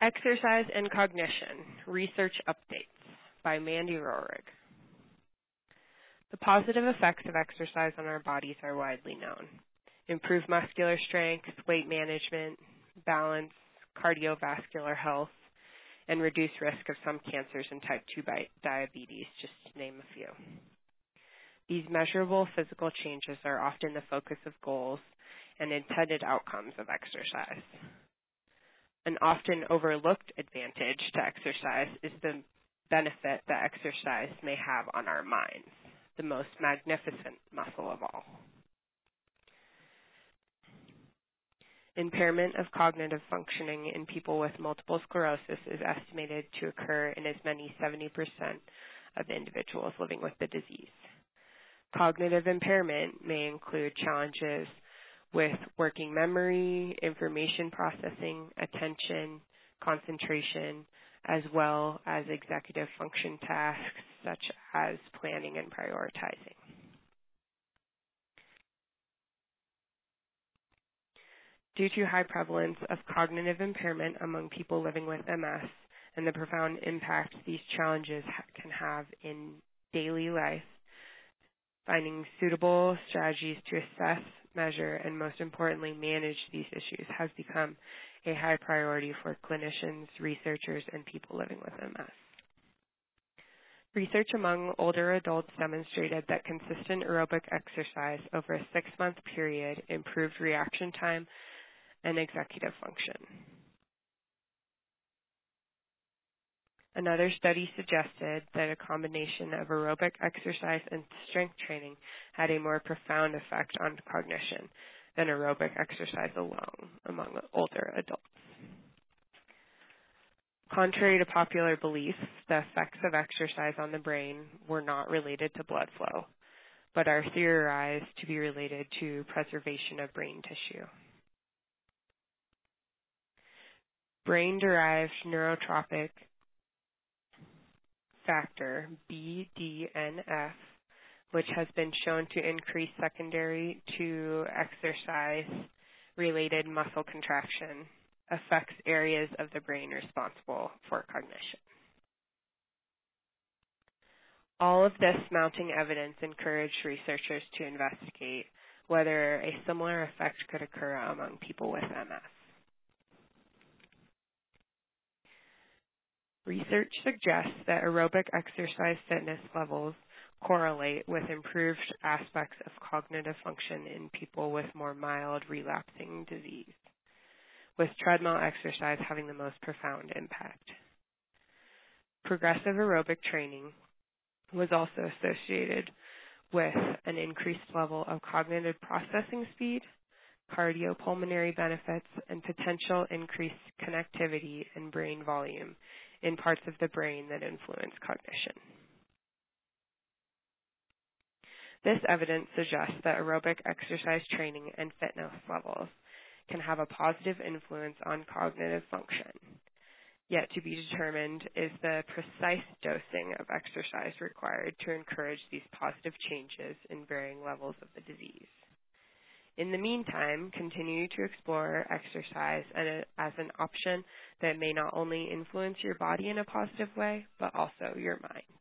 Exercise and Cognition Research Updates by Mandy Rohrig. The positive effects of exercise on our bodies are widely known. Improved muscular strength, weight management, balance, cardiovascular health, and reduced risk of some cancers and type 2 diabetes, just to name a few. These measurable physical changes are often the focus of goals and intended outcomes of exercise. An often overlooked advantage to exercise is the benefit that exercise may have on our minds, the most magnificent muscle of all. Impairment of cognitive functioning in people with multiple sclerosis is estimated to occur in as many 70% of individuals living with the disease. Cognitive impairment may include challenges with working memory, information processing, attention, concentration, as well as executive function tasks such as planning and prioritizing. Due to high prevalence of cognitive impairment among people living with MS and the profound impact these challenges can have in daily life, finding suitable strategies to assess, measure, and most importantly, manage these issues has become a high priority for clinicians, researchers, and people living with MS. Research among older adults demonstrated that consistent aerobic exercise over a six month period improved reaction time and executive function. Another study suggested that a combination of aerobic exercise and strength training had a more profound effect on cognition than aerobic exercise alone among older adults. Contrary to popular belief, the effects of exercise on the brain were not related to blood flow, but are theorized to be related to preservation of brain tissue. Brain derived neurotrophic factor, BDNF, which has been shown to increase secondary to exercise related muscle contraction, affects areas of the brain responsible for cognition. All of this mounting evidence encouraged researchers to investigate whether a similar effect could occur among people with MS. Research suggests that aerobic exercise fitness levels correlate with improved aspects of cognitive function in people with more mild relapsing disease, with treadmill exercise having the most profound impact. Progressive aerobic training was also associated with an increased level of cognitive processing speed, cardiopulmonary benefits, and potential increased connectivity and brain volume in parts of the brain that influence cognition. This evidence suggests that aerobic exercise training and fitness levels can have a positive influence on cognitive function. Yet to be determined is the precise dosing of exercise required to encourage these positive changes in varying levels of the disease. In the meantime, continue to explore exercise uh, as an option that may not only influence your body in a positive way, but also your mind.